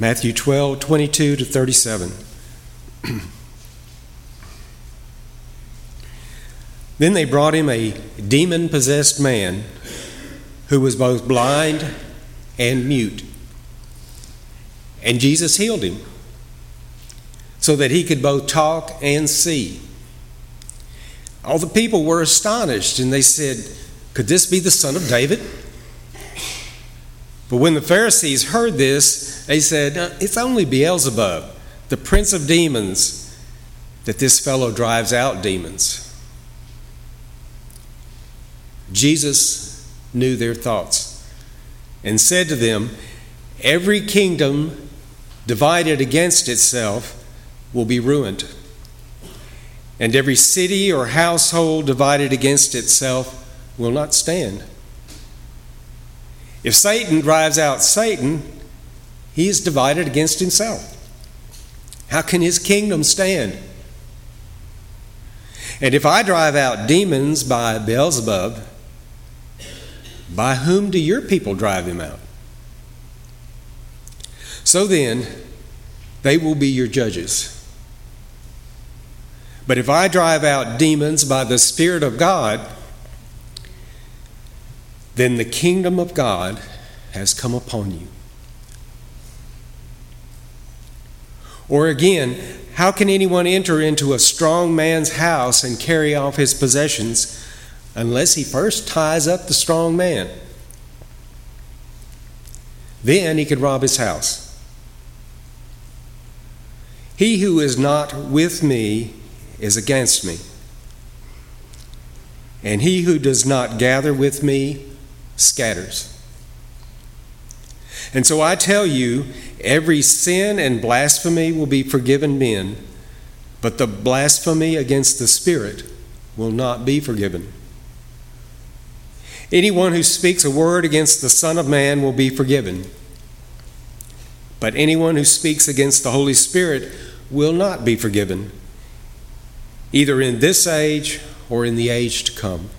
Matthew 12, 22 to 37. then they brought him a demon possessed man who was both blind and mute. And Jesus healed him so that he could both talk and see. All the people were astonished and they said, Could this be the son of David? But when the Pharisees heard this, they said, It's only Beelzebub, the prince of demons, that this fellow drives out demons. Jesus knew their thoughts and said to them, Every kingdom divided against itself will be ruined, and every city or household divided against itself will not stand. If Satan drives out Satan, he is divided against himself. How can his kingdom stand? And if I drive out demons by Beelzebub, by whom do your people drive them out? So then, they will be your judges. But if I drive out demons by the Spirit of God, then the kingdom of God has come upon you. Or again, how can anyone enter into a strong man's house and carry off his possessions unless he first ties up the strong man? Then he could rob his house. He who is not with me is against me, and he who does not gather with me scatters. And so I tell you, every sin and blasphemy will be forgiven men, but the blasphemy against the Spirit will not be forgiven. Anyone who speaks a word against the Son of Man will be forgiven. But anyone who speaks against the Holy Spirit will not be forgiven, either in this age or in the age to come.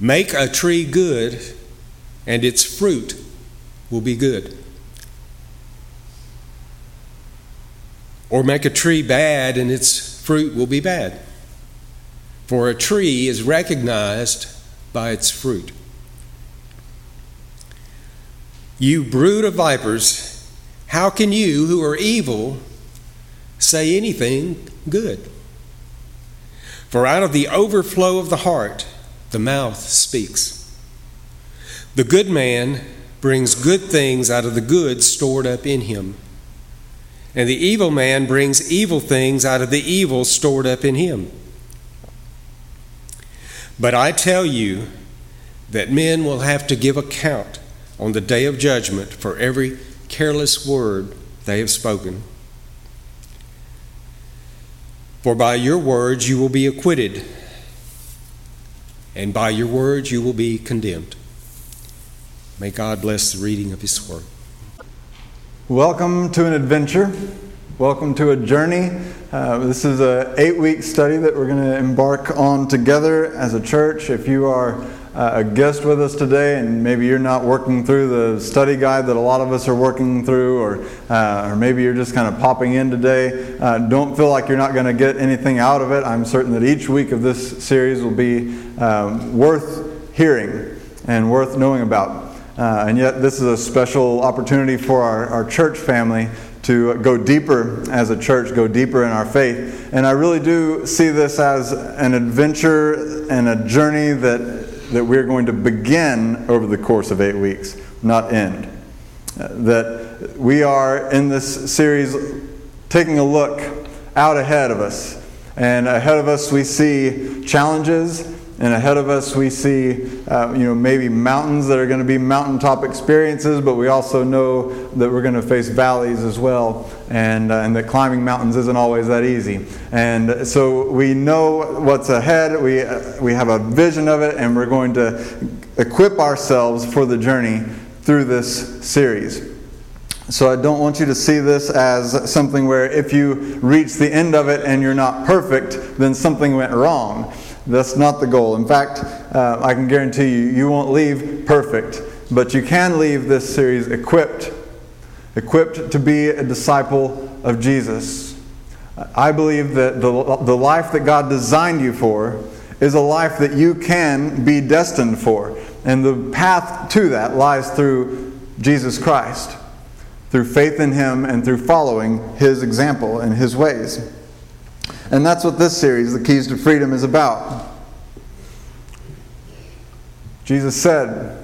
Make a tree good, and its fruit will be good. Or make a tree bad, and its fruit will be bad. For a tree is recognized by its fruit. You brood of vipers, how can you, who are evil, say anything good? For out of the overflow of the heart, the mouth speaks. The good man brings good things out of the good stored up in him, and the evil man brings evil things out of the evil stored up in him. But I tell you that men will have to give account on the day of judgment for every careless word they have spoken. For by your words you will be acquitted, and by your words you will be condemned. May God bless the reading of His word. Welcome to an adventure. Welcome to a journey. Uh, this is an eight week study that we're going to embark on together as a church. If you are a guest with us today, and maybe you're not working through the study guide that a lot of us are working through, or, uh, or maybe you're just kind of popping in today, uh, don't feel like you're not going to get anything out of it. I'm certain that each week of this series will be um, worth hearing and worth knowing about. Uh, and yet, this is a special opportunity for our, our church family to go deeper as a church, go deeper in our faith. And I really do see this as an adventure and a journey that that we're going to begin over the course of eight weeks, not end. Uh, that we are in this series taking a look out ahead of us. And ahead of us, we see challenges and ahead of us, we see, uh, you know, maybe mountains that are going to be mountaintop experiences, but we also know that we're going to face valleys as well, and, uh, and that climbing mountains isn't always that easy. And so we know what's ahead, we, uh, we have a vision of it, and we're going to equip ourselves for the journey through this series. So I don't want you to see this as something where if you reach the end of it and you're not perfect, then something went wrong. That's not the goal. In fact, uh, I can guarantee you, you won't leave perfect. but you can leave this series equipped, equipped to be a disciple of Jesus. I believe that the, the life that God designed you for is a life that you can be destined for. And the path to that lies through Jesus Christ, through faith in Him and through following His example and His ways. And that's what this series, The Keys to Freedom, is about. Jesus said,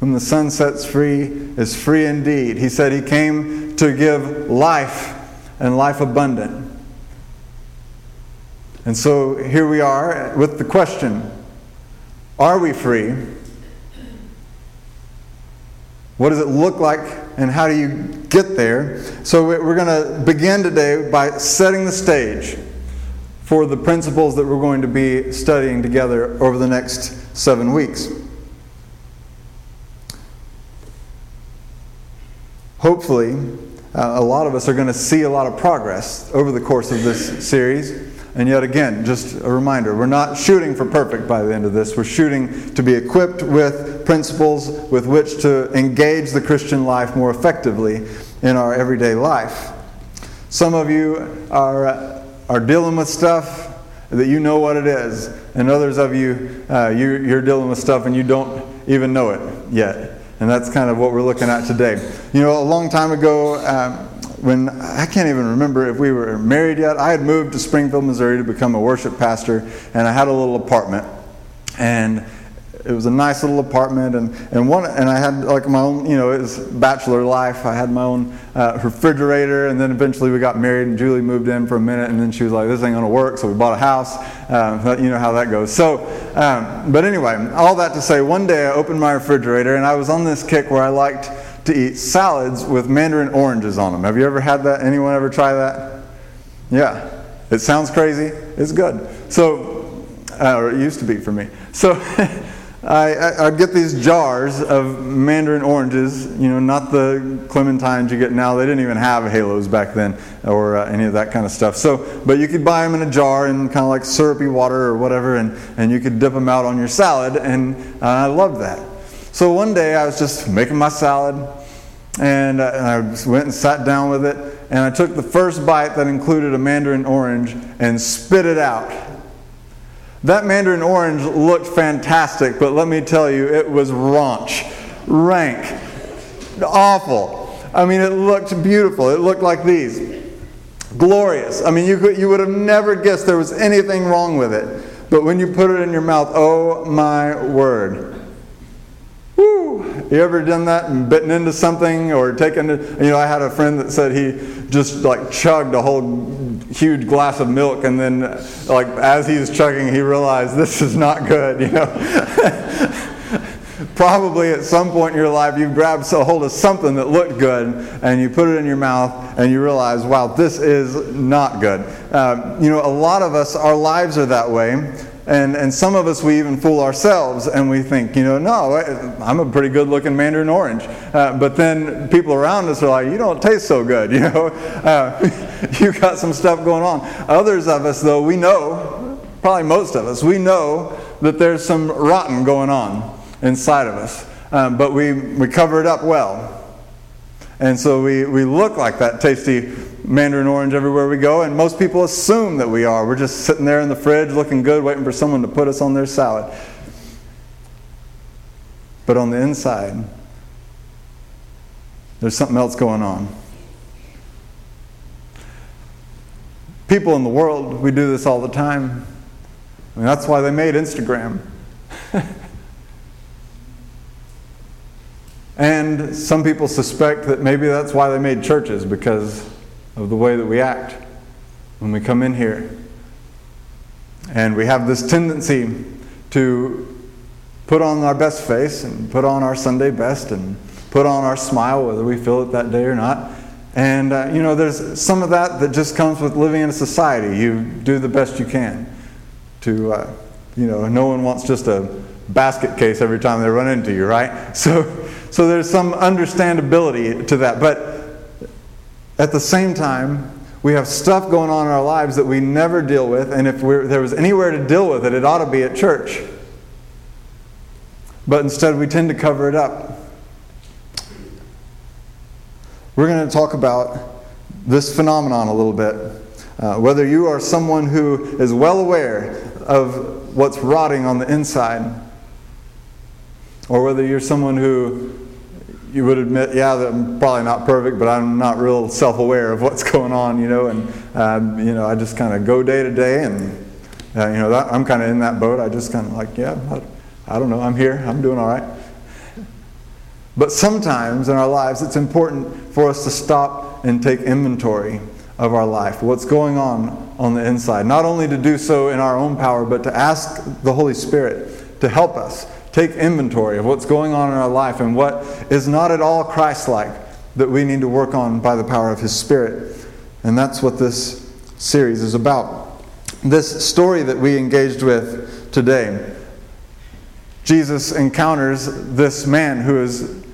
Whom the Son sets free is free indeed. He said He came to give life and life abundant. And so here we are with the question Are we free? What does it look like, and how do you get there? So we're going to begin today by setting the stage for the principles that we're going to be studying together over the next seven weeks. Hopefully, uh, a lot of us are going to see a lot of progress over the course of this series. And yet again, just a reminder we're not shooting for perfect by the end of this. We're shooting to be equipped with principles with which to engage the Christian life more effectively in our everyday life. Some of you are, are dealing with stuff that you know what it is, and others of you, uh, you are dealing with stuff and you don't even know it yet. And that's kind of what we're looking at today. You know, a long time ago, um, when I can't even remember if we were married yet. I had moved to Springfield, Missouri to become a worship pastor, and I had a little apartment. And it was a nice little apartment and, and one and I had like my own you know it was bachelor life I had my own uh, refrigerator and then eventually we got married and Julie moved in for a minute and then she was like this ain't gonna work so we bought a house um, you know how that goes so um, but anyway all that to say one day I opened my refrigerator and I was on this kick where I liked to eat salads with mandarin oranges on them. Have you ever had that? Anyone ever try that? Yeah. It sounds crazy. It's good. So, uh, or it used to be for me. So, I, would get these jars of mandarin oranges, you know, not the clementines you get now. They didn't even have halos back then or uh, any of that kind of stuff. So, but you could buy them in a jar in kind of like syrupy water or whatever, and, and you could dip them out on your salad, and uh, I loved that. So one day I was just making my salad, and, and I went and sat down with it, and I took the first bite that included a mandarin orange and spit it out. That mandarin orange looked fantastic, but let me tell you, it was raunch, rank, awful. I mean, it looked beautiful. It looked like these. Glorious. I mean, you, could, you would have never guessed there was anything wrong with it. But when you put it in your mouth, oh my word. Woo! You ever done that and bitten into something or taken? You know, I had a friend that said he just like chugged a whole huge glass of milk and then, like, as he was chugging, he realized this is not good, you know. Probably at some point in your life, you grabbed a hold of something that looked good and you put it in your mouth and you realize, wow, this is not good. Um, you know, a lot of us, our lives are that way. And, and some of us, we even fool ourselves and we think, you know, no, I'm a pretty good looking mandarin orange. Uh, but then people around us are like, you don't taste so good, you know. Uh, you got some stuff going on. Others of us, though, we know, probably most of us, we know that there's some rotten going on inside of us. Um, but we, we cover it up well. And so we, we look like that tasty mandarin orange everywhere we go, and most people assume that we are. We're just sitting there in the fridge looking good, waiting for someone to put us on their salad. But on the inside, there's something else going on. People in the world, we do this all the time. I mean, that's why they made Instagram. and some people suspect that maybe that's why they made churches, because of the way that we act when we come in here. And we have this tendency to put on our best face and put on our Sunday best and put on our smile, whether we feel it that day or not. And, uh, you know, there's some of that that just comes with living in a society. You do the best you can to, uh, you know, no one wants just a basket case every time they run into you, right? So, so there's some understandability to that. But at the same time, we have stuff going on in our lives that we never deal with, and if there was anywhere to deal with it, it ought to be at church. But instead, we tend to cover it up. We're going to talk about this phenomenon a little bit. Uh, whether you are someone who is well aware of what's rotting on the inside, or whether you're someone who you would admit, yeah, I'm probably not perfect, but I'm not real self-aware of what's going on, you know, and um, you know, I just kind of go day to day, and uh, you know, that, I'm kind of in that boat. I just kind of like, yeah, I, I don't know, I'm here, I'm doing all right. But sometimes in our lives, it's important for us to stop and take inventory of our life, what's going on on the inside. Not only to do so in our own power, but to ask the Holy Spirit to help us take inventory of what's going on in our life and what is not at all Christ like that we need to work on by the power of His Spirit. And that's what this series is about. This story that we engaged with today, Jesus encounters this man who is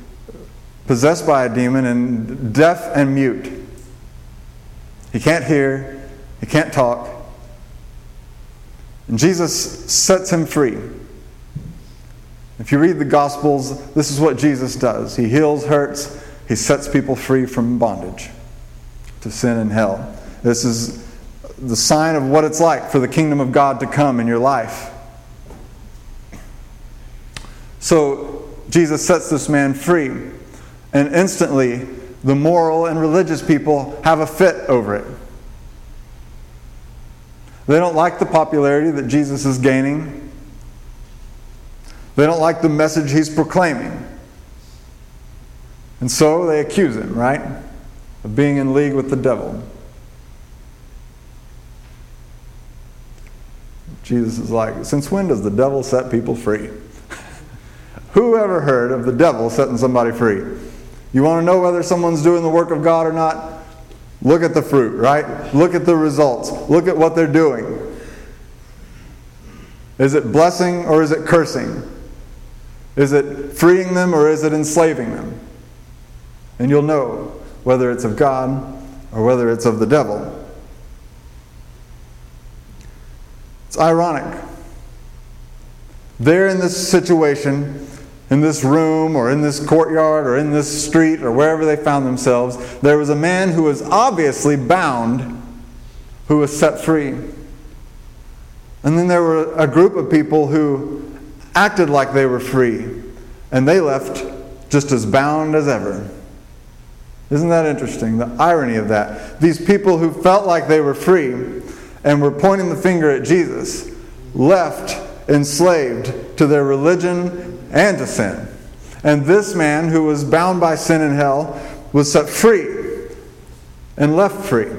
possessed by a demon and deaf and mute. He can't hear, he can't talk. And Jesus sets him free. If you read the Gospels, this is what Jesus does He heals hurts, He sets people free from bondage to sin and hell. This is the sign of what it's like for the kingdom of God to come in your life. So, Jesus sets this man free, and instantly the moral and religious people have a fit over it. They don't like the popularity that Jesus is gaining. They don't like the message he's proclaiming. And so they accuse him, right? Of being in league with the devil. Jesus is like, Since when does the devil set people free? Who ever heard of the devil setting somebody free? You want to know whether someone's doing the work of God or not? Look at the fruit, right? Look at the results. Look at what they're doing. Is it blessing or is it cursing? Is it freeing them or is it enslaving them? And you'll know whether it's of God or whether it's of the devil. It's ironic. They're in this situation, in this room or in this courtyard or in this street or wherever they found themselves. There was a man who was obviously bound who was set free. And then there were a group of people who acted like they were free, and they left just as bound as ever. Isn't that interesting? The irony of that. These people who felt like they were free and were pointing the finger at Jesus left enslaved to their religion and to sin. And this man who was bound by sin and hell was set free and left free.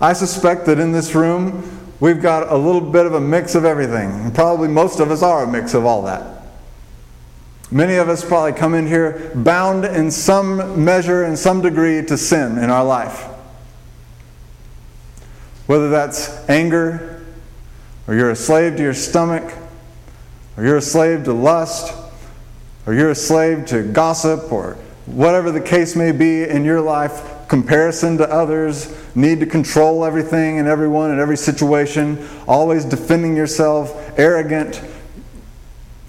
I suspect that in this room We've got a little bit of a mix of everything. And probably most of us are a mix of all that. Many of us probably come in here bound in some measure, in some degree, to sin in our life. Whether that's anger, or you're a slave to your stomach, or you're a slave to lust, or you're a slave to gossip, or whatever the case may be in your life, comparison to others, need to control everything and everyone and every situation, always defending yourself, arrogant,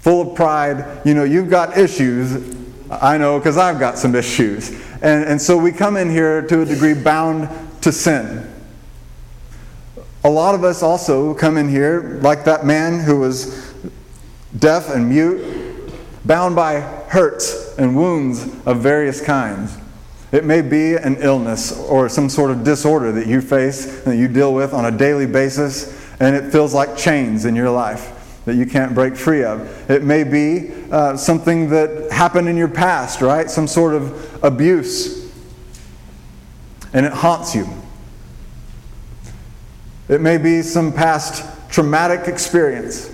full of pride. You know, you've got issues. I know because I've got some issues. And, and so we come in here to a degree bound to sin. A lot of us also come in here like that man who was deaf and mute, bound by hurts and wounds of various kinds. It may be an illness or some sort of disorder that you face that you deal with on a daily basis, and it feels like chains in your life that you can't break free of. It may be uh, something that happened in your past, right? Some sort of abuse, and it haunts you. It may be some past traumatic experience.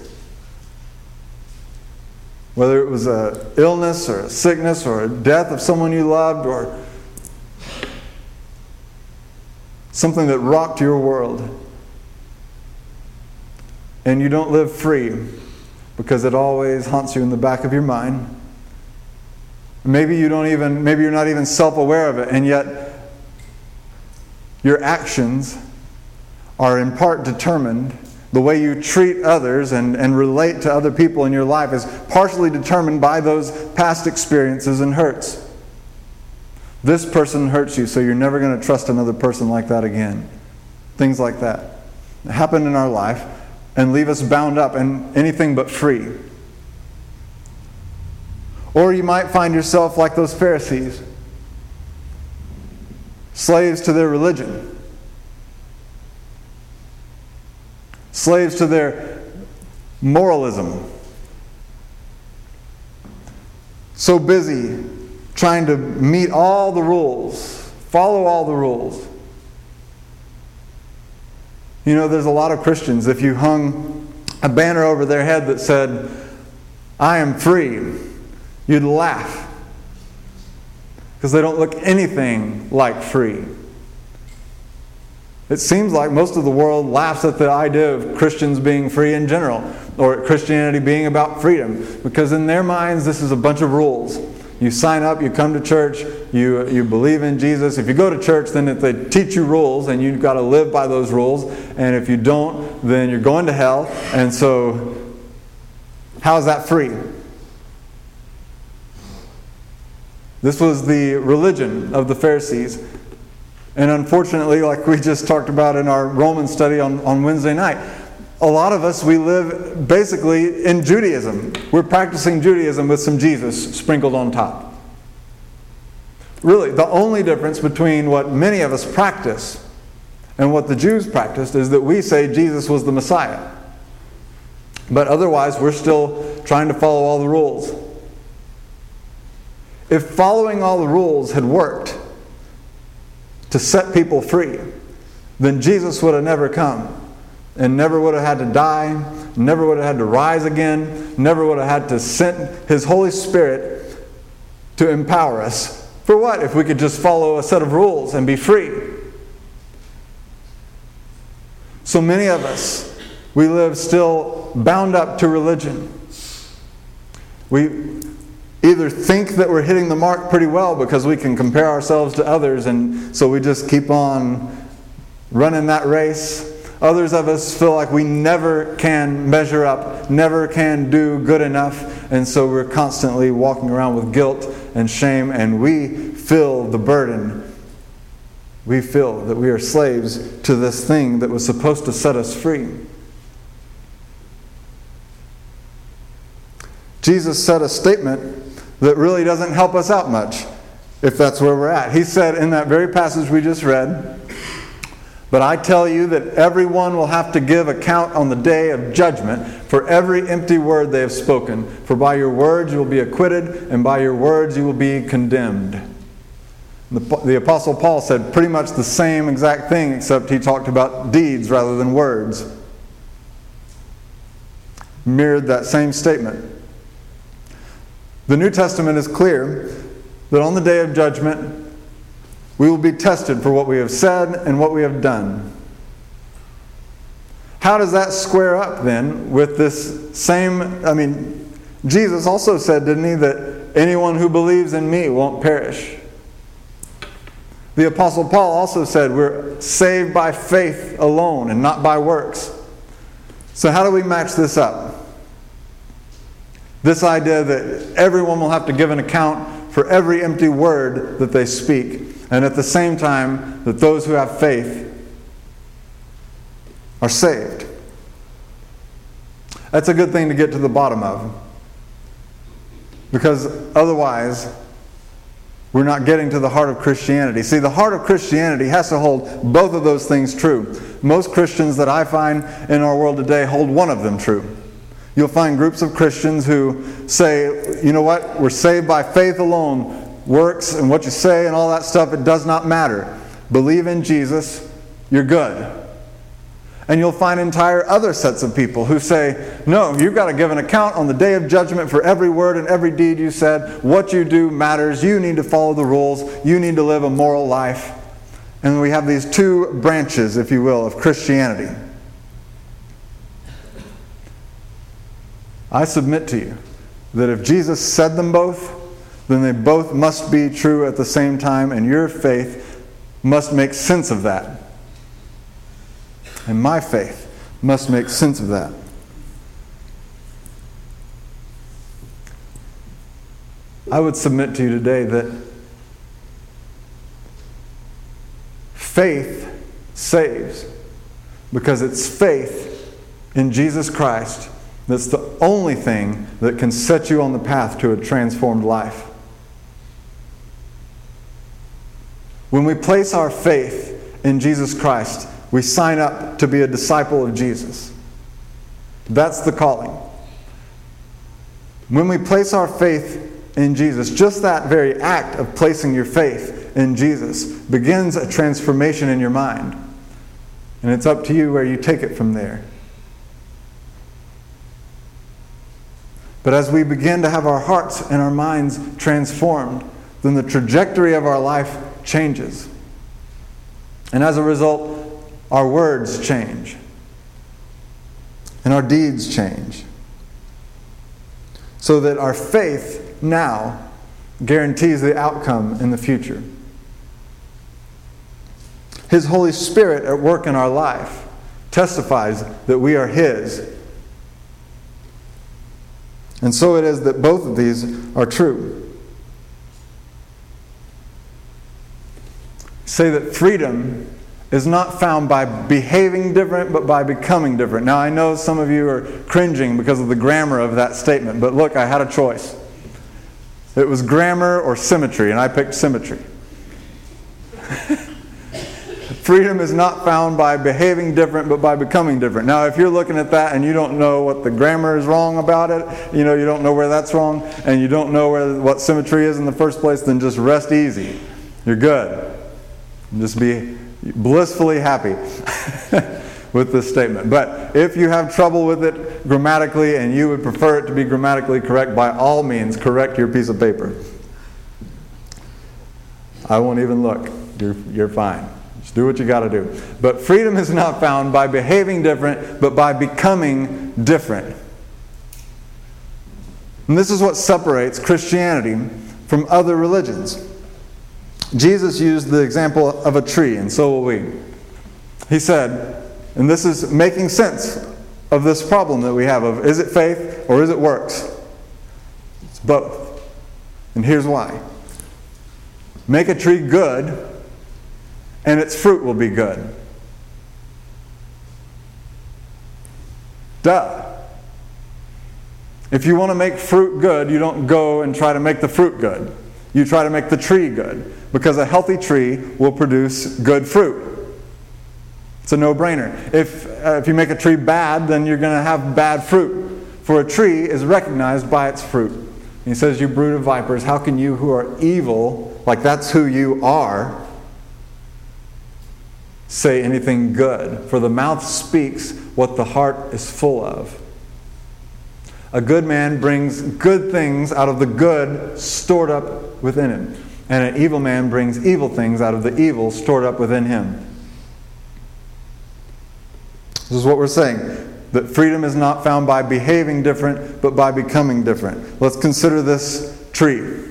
Whether it was an illness or a sickness or a death of someone you loved or something that rocked your world. And you don't live free because it always haunts you in the back of your mind. Maybe you don't even maybe you're not even self-aware of it and yet your actions are in part determined the way you treat others and, and relate to other people in your life is partially determined by those past experiences and hurts. This person hurts you, so you're never going to trust another person like that again. Things like that happen in our life and leave us bound up and anything but free. Or you might find yourself like those Pharisees, slaves to their religion, slaves to their moralism. So busy trying to meet all the rules, follow all the rules. You know, there's a lot of Christians, if you hung a banner over their head that said, I am free, you'd laugh because they don't look anything like free. It seems like most of the world laughs at the idea of Christians being free in general, or Christianity being about freedom, because in their minds, this is a bunch of rules. You sign up, you come to church, you, you believe in Jesus. If you go to church, then if they teach you rules, and you've got to live by those rules. And if you don't, then you're going to hell. And so, how is that free? This was the religion of the Pharisees. And unfortunately, like we just talked about in our Roman study on, on Wednesday night, a lot of us, we live basically in Judaism. We're practicing Judaism with some Jesus sprinkled on top. Really, the only difference between what many of us practice and what the Jews practiced is that we say Jesus was the Messiah. But otherwise, we're still trying to follow all the rules. If following all the rules had worked to set people free, then Jesus would have never come and never would have had to die, never would have had to rise again, never would have had to send His Holy Spirit to empower us. For what? If we could just follow a set of rules and be free. So many of us, we live still bound up to religion. We, either think that we're hitting the mark pretty well because we can compare ourselves to others, and so we just keep on running that race. Others of us feel like we never can measure up, never can do good enough, and so we're constantly walking around with guilt and shame, and we feel the burden. We feel that we are slaves to this thing that was supposed to set us free. Jesus said a statement that really doesn't help us out much if that's where we're at. He said in that very passage we just read, But I tell you that everyone will have to give account on the day of judgment for every empty word they have spoken. For by your words you will be acquitted, and by your words you will be condemned. The, the Apostle Paul said pretty much the same exact thing, except he talked about deeds rather than words. Mirrored that same statement. The New Testament is clear that on the day of judgment, we will be tested for what we have said and what we have done. How does that square up then with this same? I mean, Jesus also said, didn't he, that anyone who believes in me won't perish? The Apostle Paul also said we're saved by faith alone and not by works. So, how do we match this up? This idea that everyone will have to give an account for every empty word that they speak, and at the same time, that those who have faith are saved. That's a good thing to get to the bottom of. Because otherwise, we're not getting to the heart of Christianity. See, the heart of Christianity has to hold both of those things true. Most Christians that I find in our world today hold one of them true. You'll find groups of Christians who say, you know what, we're saved by faith alone. Works and what you say and all that stuff, it does not matter. Believe in Jesus, you're good. And you'll find entire other sets of people who say, no, you've got to give an account on the day of judgment for every word and every deed you said. What you do matters. You need to follow the rules. You need to live a moral life. And we have these two branches, if you will, of Christianity. I submit to you that if Jesus said them both, then they both must be true at the same time, and your faith must make sense of that. And my faith must make sense of that. I would submit to you today that faith saves because it's faith in Jesus Christ that's the only thing that can set you on the path to a transformed life. When we place our faith in Jesus Christ, we sign up to be a disciple of Jesus. That's the calling. When we place our faith in Jesus, just that very act of placing your faith in Jesus begins a transformation in your mind. And it's up to you where you take it from there. But as we begin to have our hearts and our minds transformed, then the trajectory of our life changes. And as a result, our words change. And our deeds change. So that our faith now guarantees the outcome in the future. His Holy Spirit at work in our life testifies that we are His. And so it is that both of these are true. Say that freedom is not found by behaving different, but by becoming different. Now, I know some of you are cringing because of the grammar of that statement, but look, I had a choice. It was grammar or symmetry, and I picked symmetry. Freedom is not found by behaving different, but by becoming different. Now, if you're looking at that and you don't know what the grammar is wrong about it, you know, you don't know where that's wrong, and you don't know where, what symmetry is in the first place, then just rest easy. You're good. Just be blissfully happy with this statement. But if you have trouble with it grammatically and you would prefer it to be grammatically correct, by all means, correct your piece of paper. I won't even look. You're, you're fine. Just do what you got to do. But freedom is not found by behaving different, but by becoming different. And this is what separates Christianity from other religions. Jesus used the example of a tree, and so will we. He said, and this is making sense of this problem that we have of is it faith or is it works? It's both. And here's why. Make a tree good and its fruit will be good. Duh. If you want to make fruit good, you don't go and try to make the fruit good. You try to make the tree good because a healthy tree will produce good fruit. It's a no brainer. If, uh, if you make a tree bad, then you're going to have bad fruit. For a tree is recognized by its fruit. He says, You brood of vipers, how can you who are evil, like that's who you are, say anything good, for the mouth speaks what the heart is full of. A good man brings good things out of the good stored up within him, and an evil man brings evil things out of the evil stored up within him. This is what we're saying that freedom is not found by behaving different, but by becoming different. Let's consider this tree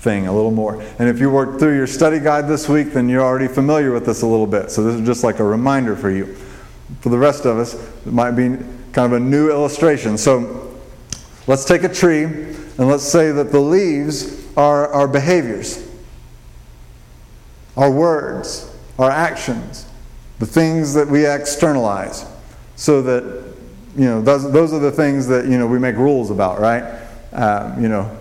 thing a little more. And if you worked through your study guide this week, then you're already familiar with this a little bit. So this is just like a reminder for you. For the rest of us, it might be kind of a new illustration. So let's take a tree and let's say that the leaves are our behaviors, our words, our actions, the things that we externalize. So that, you know, those, those are the things that, you know, we make rules about, right? Um, you know,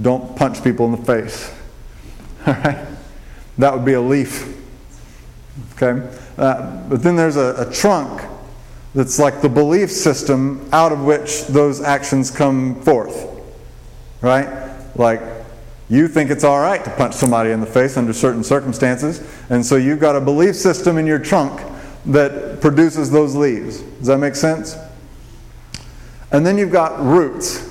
don't punch people in the face. All right? That would be a leaf. Okay? Uh, but then there's a, a trunk that's like the belief system out of which those actions come forth. Right? Like, you think it's all right to punch somebody in the face under certain circumstances, and so you've got a belief system in your trunk that produces those leaves. Does that make sense? And then you've got roots.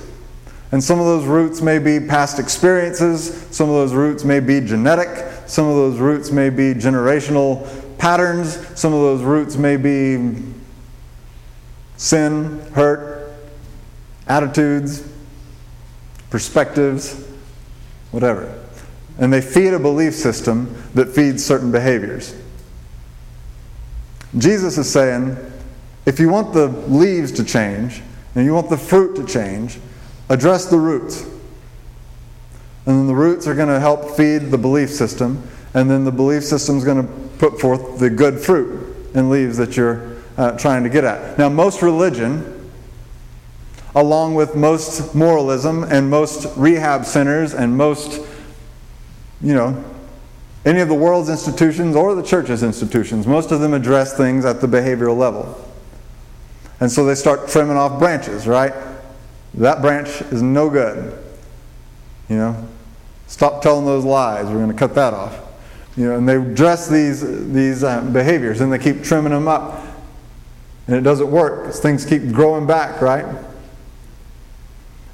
And some of those roots may be past experiences, some of those roots may be genetic, some of those roots may be generational patterns, some of those roots may be sin, hurt, attitudes, perspectives, whatever. And they feed a belief system that feeds certain behaviors. Jesus is saying if you want the leaves to change and you want the fruit to change, address the roots. And then the roots are going to help feed the belief system, and then the belief system is going to put forth the good fruit and leaves that you're uh, trying to get at. Now, most religion, along with most moralism and most rehab centers and most, you know, any of the world's institutions or the church's institutions, most of them address things at the behavioral level. And so they start trimming off branches, right? That branch is no good. You know, stop telling those lies. We're going to cut that off. You know, and they address these, these uh, behaviors and they keep trimming them up. And it doesn't work because things keep growing back, right?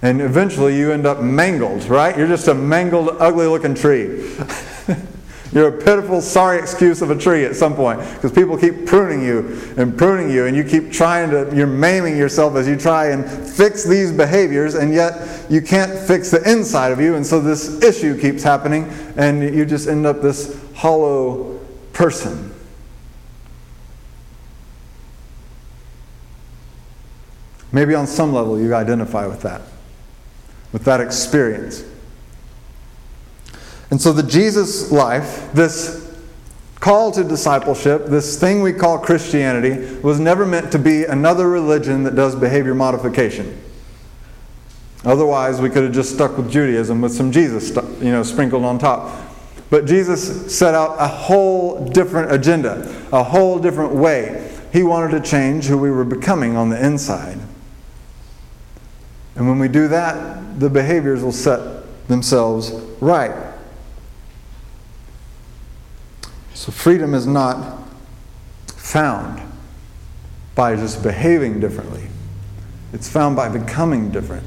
And eventually you end up mangled, right? You're just a mangled, ugly looking tree. You're a pitiful, sorry excuse of a tree at some point because people keep pruning you and pruning you, and you keep trying to, you're maiming yourself as you try and fix these behaviors, and yet you can't fix the inside of you, and so this issue keeps happening, and you just end up this hollow person. Maybe on some level you identify with that, with that experience. And so the Jesus life, this call to discipleship, this thing we call Christianity, was never meant to be another religion that does behavior modification. Otherwise, we could have just stuck with Judaism with some Jesus, you know, sprinkled on top. But Jesus set out a whole different agenda, a whole different way. He wanted to change who we were becoming on the inside. And when we do that, the behaviors will set themselves right. So freedom is not found by just behaving differently, it's found by becoming different.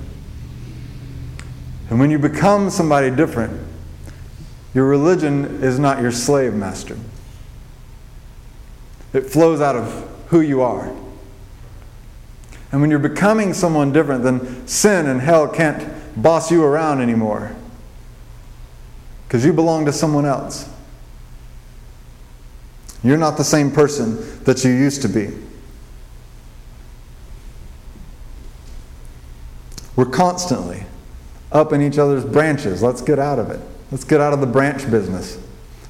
And when you become somebody different, your religion is not your slave master. It flows out of who you are. And when you're becoming someone different, then sin and hell can't boss you around anymore. Because you belong to someone else. You're not the same person that you used to be. We're constantly up in each other's branches. Let's get out of it. Let's get out of the branch business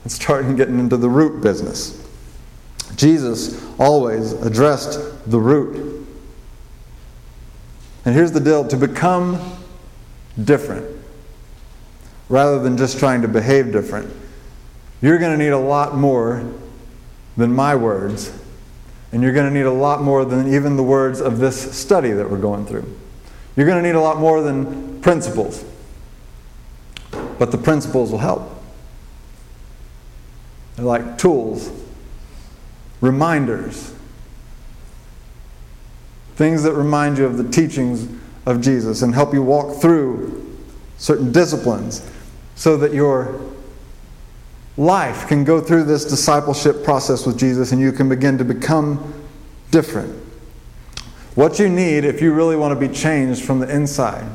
and start getting into the root business. Jesus always addressed the root. And here's the deal to become different, rather than just trying to behave different, you're going to need a lot more than my words, and you're going to need a lot more than even the words of this study that we're going through. You're going to need a lot more than principles but the principles will help. They're like tools, reminders, things that remind you of the teachings of Jesus and help you walk through certain disciplines so that your life can go through this discipleship process with Jesus and you can begin to become different. What you need if you really want to be changed from the inside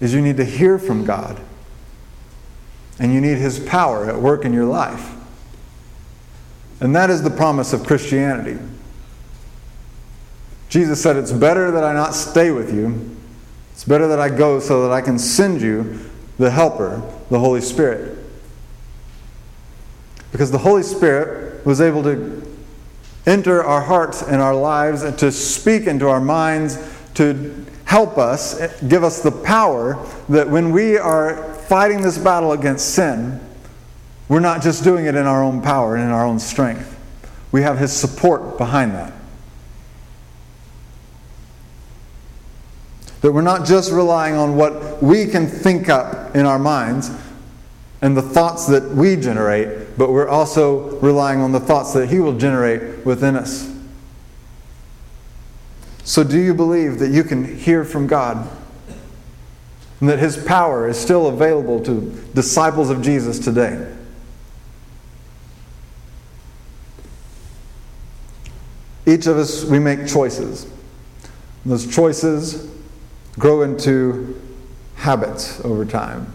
is you need to hear from God. And you need His power at work in your life. And that is the promise of Christianity. Jesus said, It's better that I not stay with you. It's better that I go so that I can send you the Helper, the Holy Spirit. Because the Holy Spirit was able to enter our hearts and our lives and to speak into our minds, to help us, give us the power that when we are fighting this battle against sin, we're not just doing it in our own power and in our own strength. We have His support behind that. That we're not just relying on what we can think up in our minds and the thoughts that we generate, but we're also relying on the thoughts that He will generate within us. So, do you believe that you can hear from God? And that His power is still available to disciples of Jesus today? Each of us, we make choices. Those choices grow into habits over time.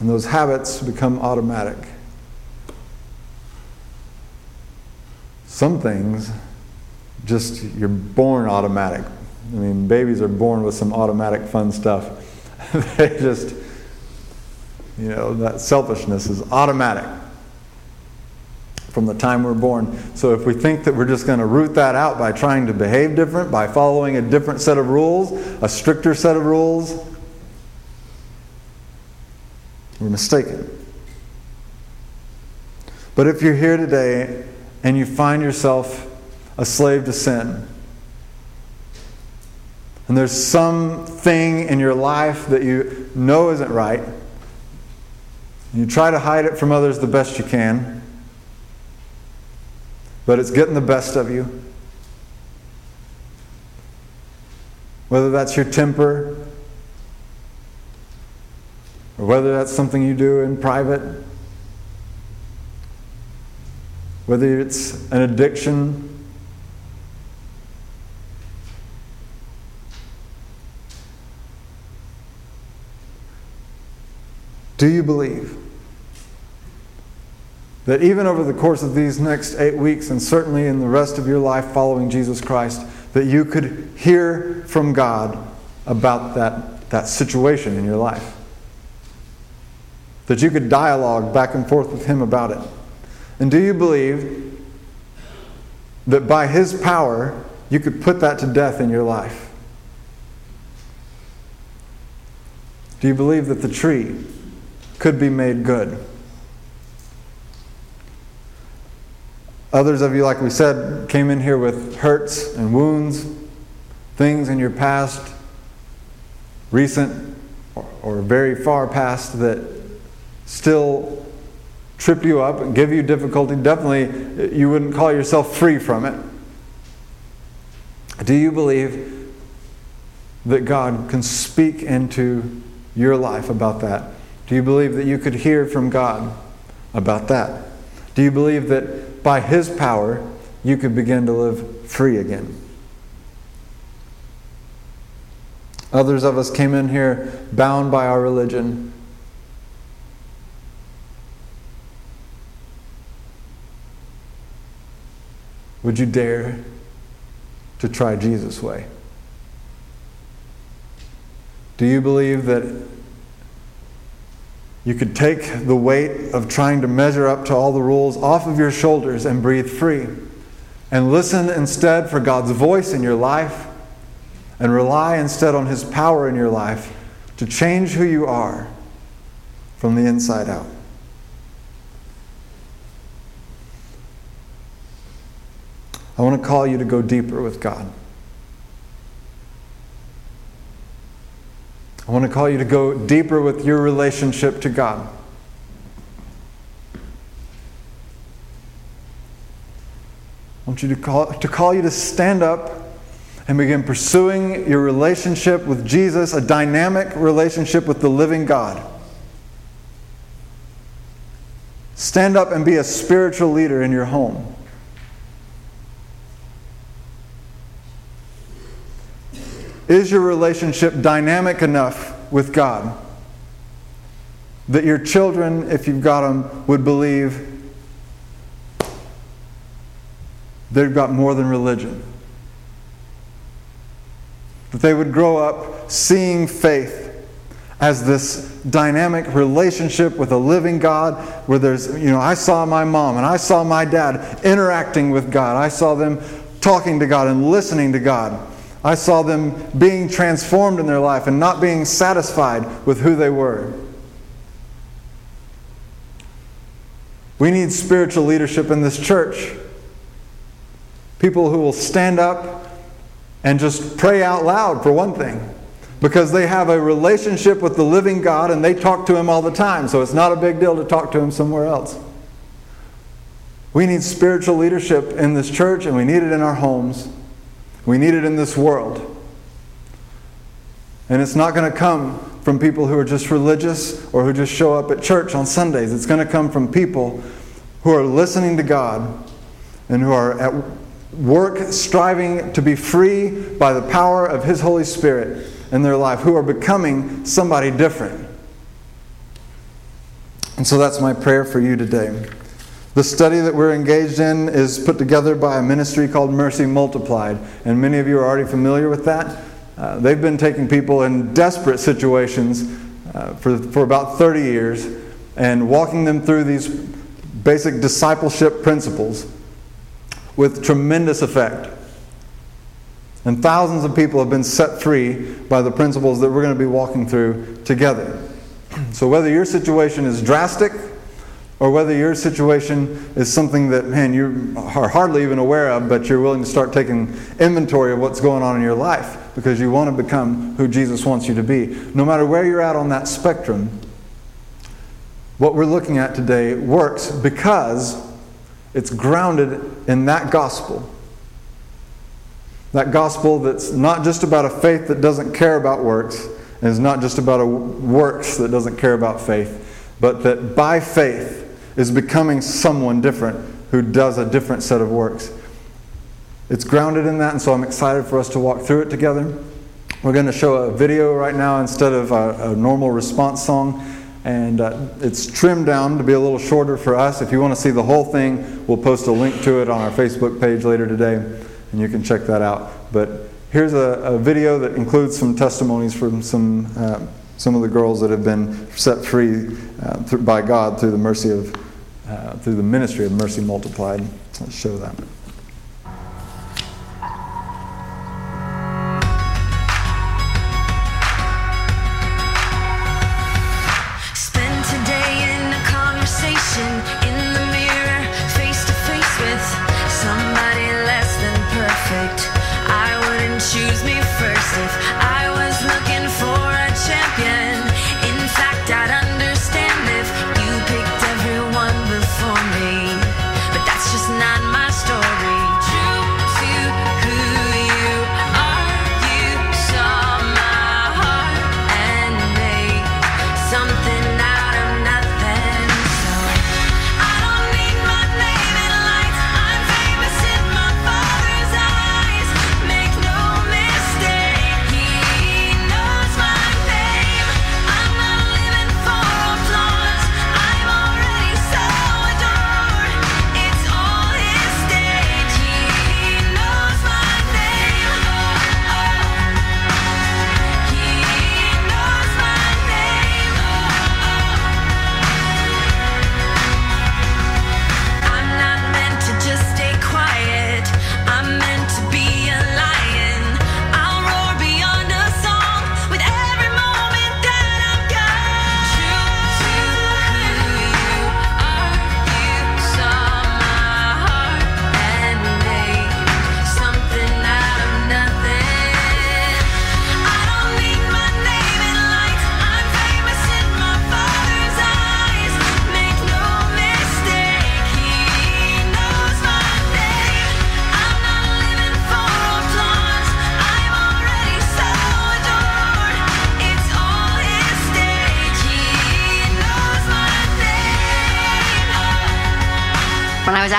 And those habits become automatic. Some things just you're born automatic. I mean, babies are born with some automatic fun stuff. they just You know, that selfishness is automatic from the time we're born. So if we think that we're just going to root that out by trying to behave different, by following a different set of rules, a stricter set of rules, we're mistaken. But if you're here today and you find yourself a slave to sin, and there's something in your life that you know isn't right, you try to hide it from others the best you can, but it's getting the best of you. Whether that's your temper, or whether that's something you do in private, whether it's an addiction. Do you believe that even over the course of these next eight weeks, and certainly in the rest of your life following Jesus Christ, that you could hear from God about that, that situation in your life? That you could dialogue back and forth with Him about it? And do you believe that by His power, you could put that to death in your life? Do you believe that the tree could be made good? Others of you, like we said, came in here with hurts and wounds, things in your past, recent or, very far past, that still trip you up and give you difficulty. Definitely, uh, you wouldn't call yourself free from it. Do you believe that God can speak into your life about that? Do you believe that you could hear from God about that? Do you believe that by His power, you could begin to live free again. Others of us came in here bound by our religion. Would you dare to try Jesus' way? Do you believe that you could take the weight of trying to measure up to all the rules off of your shoulders and breathe free. And listen instead for God's voice in your life and rely instead on His power in your life to change who you are from the inside out. I want to call you to go deeper with God. I want to call you to go deeper with your relationship to God. I want you to call, to call you to stand up and begin pursuing your relationship with Jesus, a dynamic relationship with the living God. Stand up and be a spiritual leader in your home. Is your relationship dynamic enough with God that your children, if you've got them, would believe they've got more than religion? That they would grow up seeing faith as this dynamic relationship with a living God where there's, you know, I saw my mom and I saw my dad interacting with God. I saw them talking to God and listening to God. I saw them being transformed in their life and not being satisfied with who they were. We need spiritual leadership in this church. People who will stand up and just pray out loud, for one thing, because they have a relationship with the living God and they talk to Him all the time, so it's not a big deal to talk to Him somewhere else. We need spiritual leadership in this church and we need it in our homes. We need it in this world. And it's not going to come from people who are just religious or who just show up at church on Sundays. It's going to come from people who are listening to God and who are at work striving to be free by the power of His Holy Spirit in their life, who are becoming somebody different. And so that's my prayer for you today. The study that we're engaged in is put together by a ministry called Mercy Multiplied, and many of you are already familiar with that. Uh, they've been taking people in desperate situations, uh, for, for about 30 years and walking them through these basic discipleship principles with tremendous effect. And thousands of people have been set free by the principles that we're going to be walking through together. So, whether your situation is drastic or whether your situation is something that, man, you are hardly even aware of, but you're willing to start taking inventory of what's going on in your life because you want to become who Jesus wants you to be. No matter where you're at on that spectrum, what we're looking at today works because it's grounded in that gospel. That gospel that's not just about a faith that doesn't care about works, and is not just about a works that doesn't care about faith, but that by faith is becoming someone different who does a different set of works. It's grounded in that, and so I'm excited for us to walk through it together. We're going to show a video right now instead of a, a normal response song, and uh, it's trimmed down to be a little shorter for us. If you want to see the whole thing, we'll post a link to it on our Facebook page later today, and you can check that out. But here's a, a video that includes some testimonies from some, uh, some of the girls that have been set free uh, by God through the mercy of uh, through the ministry of Mercy Multiplied. Let's show that.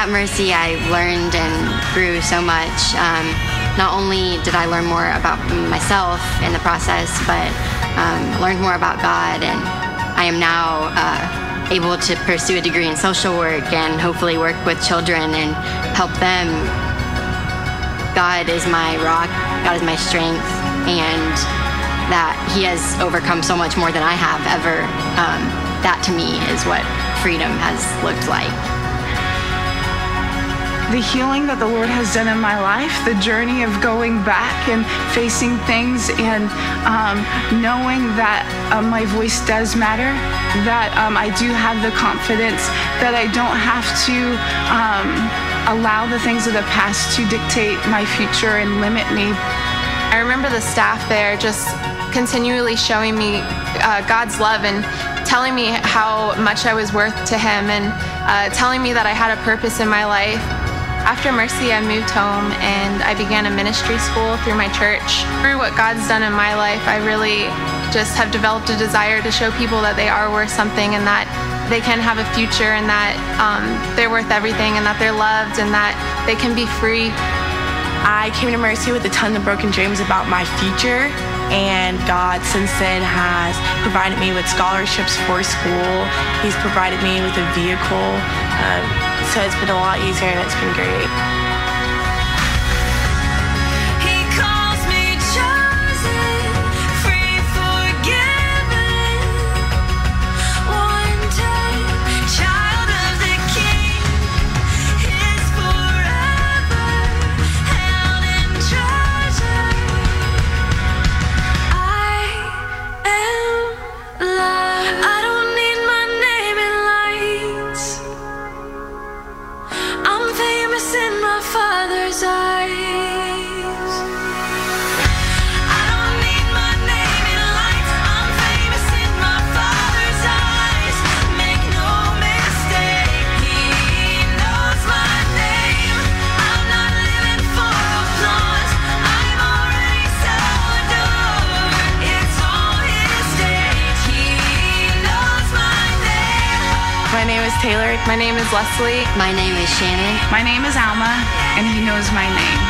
At Mercy, I learned and grew so much. Um, not only did I learn more about myself in the process, but um, learned more about God, and I am now uh, able to pursue a degree in social work and hopefully work with children and help them. God is my rock, God is my strength, and that He has overcome so much more than I have ever. Um, that to me is what freedom has looked like the healing that the Lord has done in my life, the journey of going back and facing things and um, knowing that uh, my voice does matter, that um, I do have the confidence that I don't have to um, allow the things of the past to dictate my future and limit me. I remember the staff there just continually showing me uh, God's love and telling me how much I was worth to Him and uh, telling me that I had a purpose in my life. After Mercy, I moved home and I began a ministry school through my church. Through what God's done in my life, I really just have developed a desire to show people that they are worth something and that they can have a future and that um, they're worth everything and that they're loved and that they can be free. I came to Mercy with a ton of broken dreams about my future and God since then has provided me with scholarships for school. He's provided me with a vehicle. Uh, so it's been a lot easier and it's been great. Leslie. My name is Shannon. My name is Alma, and he knows my name.